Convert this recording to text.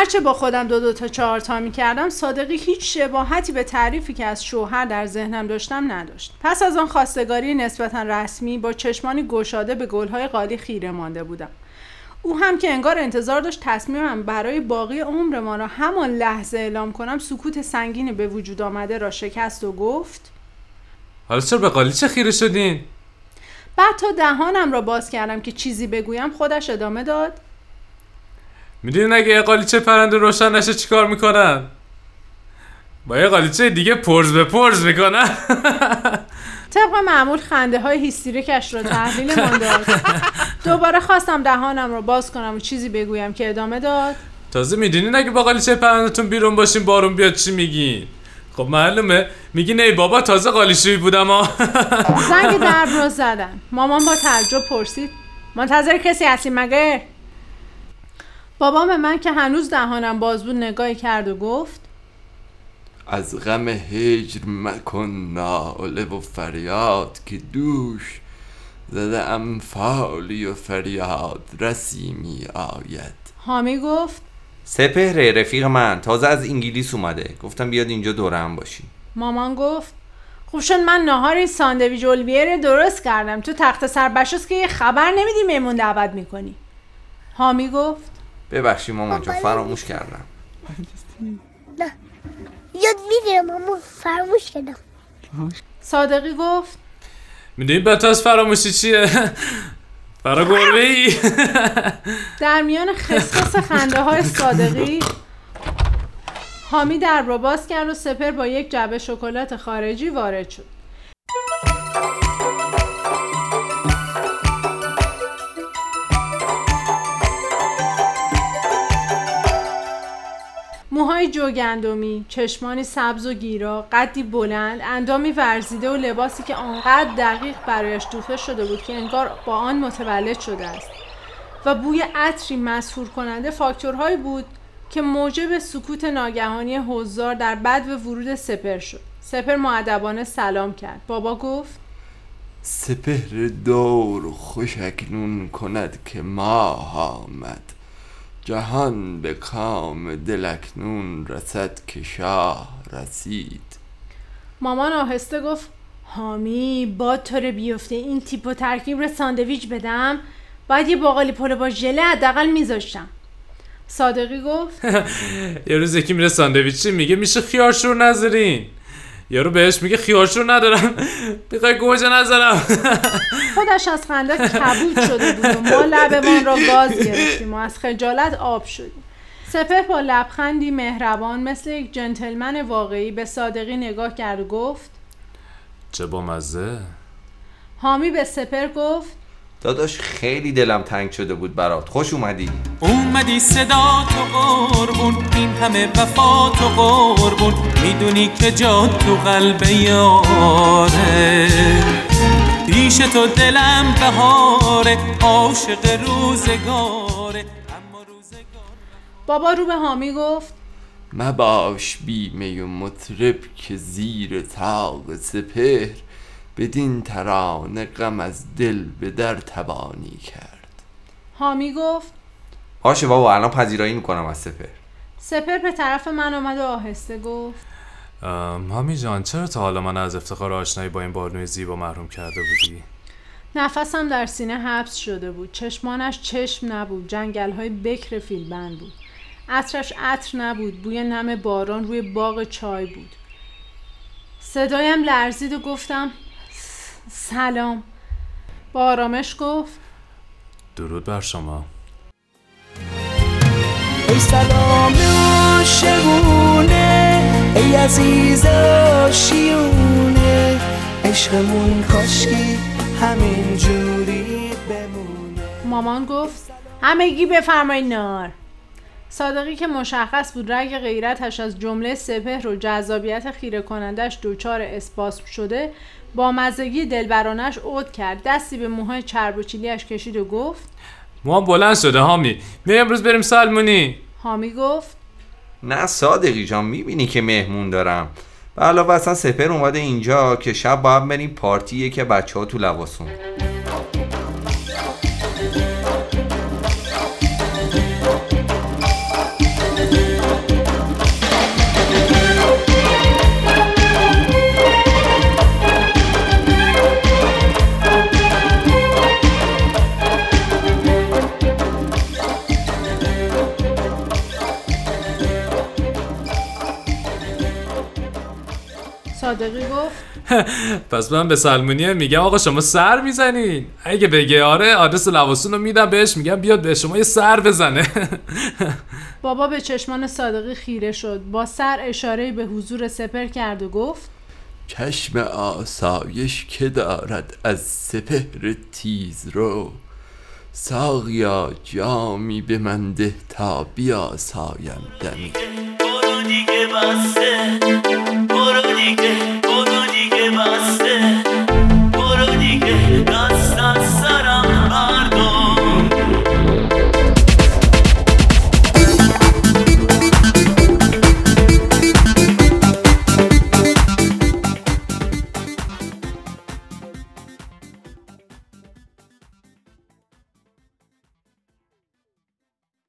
هرچه با خودم دو دو تا چهار تا می کردم صادقی هیچ شباهتی به تعریفی که از شوهر در ذهنم داشتم نداشت. پس از آن خواستگاری نسبتا رسمی با چشمانی گشاده به گلهای قالی خیره مانده بودم. او هم که انگار انتظار داشت تصمیمم برای باقی عمر را همان لحظه اعلام کنم سکوت سنگین به وجود آمده را شکست و گفت حالا چرا به قالیچه خیره شدین؟ بعد تا دهانم را باز کردم که چیزی بگویم خودش ادامه داد. می‌دونین اگه یه قالیچه پرنده روشن نشه چیکار می‌کنن؟ با یه قالیچه دیگه پرز به پرز می‌کنن. طبق معمول خنده های هیستریکش را تحلیل من داد دوباره خواستم دهانم را باز کنم و چیزی بگویم که ادامه داد. تازه می‌دونین اگه با قالیچه پرندتون بیرون باشیم بارون بیاد چی میگین؟ خب معلومه میگی ای بابا تازه قالیشوی بودم ها. زنگ درب رو زدن. مامان با تعجب پرسید. منتظر کسی هستی مگه؟ بابا به من که هنوز دهانم باز بود نگاهی کرد و گفت از غم هجر مکن ناله و فریاد که دوش زده ام فالی و فریاد رسی می آید. حامی گفت سپهر رفیق من تازه از انگلیس اومده. گفتم بیاد اینجا دورم باشی مامان گفت خوب شد من نهار ساندویج اولویر درست کردم. تو تخت سربشاست که یه خبر نمیدی میمون دعوت می‌کنی. حامی گفت ببخشی مامان جا فراموش کردم. نه. یاد می‌گیرم اما فراموش کردم. صادقی گفت می‌دونی به از فراموشی چیه؟ فرا گربه ای در میان خسخس خنده های صادقی حامی در رو باز کرد و سپر با یک جعبه شکلات خارجی وارد شد. موهای جوگندمی، چشمانی سبز و گیرا، قدی بلند، اندامی ورزیده و لباسی که آنقدر دقیق برایش دوخته شده بود که انگار با آن متولد شده است. و بوی عطری مسهور کننده فاکتورهایی بود که موجب سکوت ناگهانی حضار در بد و ورود سپر شد. سپر معدبانه سلام کرد. بابا گفت سپهر دور خوش اکنون کند که ماه آمد. جهان به کام دلکنون رسد که شاه رسید. مامان آهسته گفت حامی با طور بیفته این تیپ و ترکیب رو ساندویچ بدم. باید یه باقالی پلو با ژله حداقل میذاشتم. صادقی گفت یه روز یکی میره ساندویچی میگه میشه خیارشور نذارین. یارو بهش میگه خیارشور ندارم. می‌خوای گوجه نذارم. خودش از خنده کبود شده بود. و ما لبمان را گاز گرفتیم و از خجالت آب شدیم. سپه با لبخندی مهربان مثل یک جنتلمن واقعی به صادقی نگاه کرد و گفت چه با مزه؟ حامی به سپر گفت داداش خیلی دلم تنگ شده بود برات. خوش اومدی. اومدی صدا تو قربون این همه وفا تو قربون. می‌دونی که جا تو قلب یاره. پیش تو دلم بهاره عاشق روزگاره. اما روزگار بابا رو به حامی گفت. مباش بیمه و مطرب که زیر تاق سپهر. بدین ترانه غم از دل به در توانی کرد. حامی گفت باشه بابا الان پذیرایی می‌کنم از سپر سپر به طرف من آمد و آهسته گفت. هامی جان چرا تا حالا من از افتخار آشنایی با این بارنوی زیبا محروم کرده بودی؟ نفسم در سینه حبس شده بود. چشمانش چشم نبود. جنگل های بکر فیلبند بود. عطرش عطر نبود. بوی نم باران روی باغ چای بود. صدایم لرزید و گفتم سلام. با آرامش گفت. درود بر شما. ای سلام عاشقونه ای عزیز آشیونه عشقمون کاشکی همین جوری بمونه. مامان گفت همگی بفرمایید نار. صادقی که مشخص بود رگ غیرتش از جمله سپهر و جذابیت خیره کنندش دوچار اسپاسم شده با مزگی دلبرانش عود کرد. دستی به موهای چرب و چیلیش کشید و گفت ما بلند شده هامی می امروز بریم سالمونی. هامی گفت نه صادقی جان می‌بینی که مهمون دارم. و علاوه اصلا سپر اومده اینجا که شب باید بریم پارتیه که بچه ها تو لباسون صادقی گفت. پس من به سلمونیه میگم آقا شما سر می‌زنین. اگه بگه آره آدرس لواسون رو میدم بهش میگم بیاد به شما یه سر بزنه. بابا به چشمان صادقی خیره شد. با سر اشاره به حضور سپر کرد و گفت چشم آسایش که دارد از سپهر تیز رو. ساقیا جامی به من ده تا بیاسایم دمی. برو دیگه بسته.